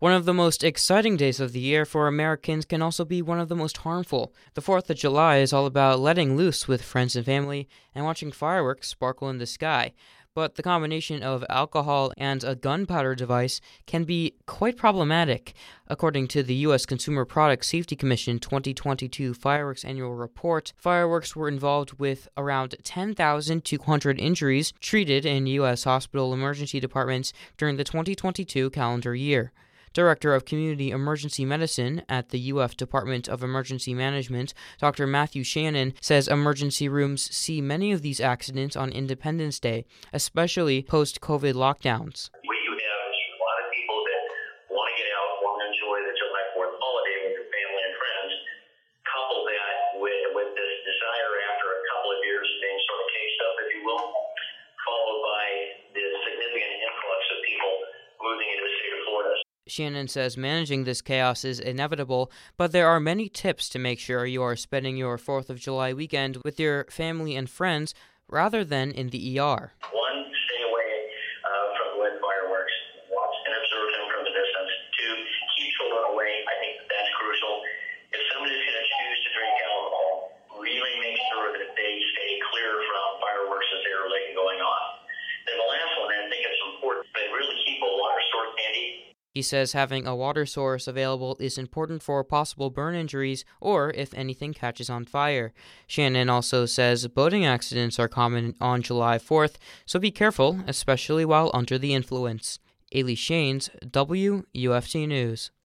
One of the most exciting days of the year for Americans can also be one of the most harmful. The 4th of July is all about letting loose with friends and family and watching fireworks sparkle in the sky. But the combination of alcohol and a gunpowder device can be quite problematic. According to the U.S. Consumer Product Safety Commission 2022 Fireworks Annual Report, fireworks were involved with around 10,200 injuries treated in U.S. hospital emergency departments during the 2022 calendar year. Director of Community Emergency Medicine at the UF Department of Emergency Management, Dr. Matthew Shannon, says emergency rooms see many of these accidents on Independence Day, especially post COVID lockdowns. Have a lot of people that want to get out, want to enjoy the July 4th holiday Shannon says managing this chaos is inevitable, but there are many tips to make sure you are spending your 4th of July weekend with your family and friends rather than in the ER. One, stay away uh, from lit fireworks. Watch and observe them from a distance. Two, keep children away. I think that's crucial. If somebody's going to choose to drink alcohol, really make sure that they stay clear from fireworks as they're going on. Then the last one, I think it's important, but really keep a water source handy he says having a water source available is important for possible burn injuries or if anything catches on fire. Shannon also says boating accidents are common on July 4th, so be careful, especially while under the influence. Ailey Shanes, WUFT News.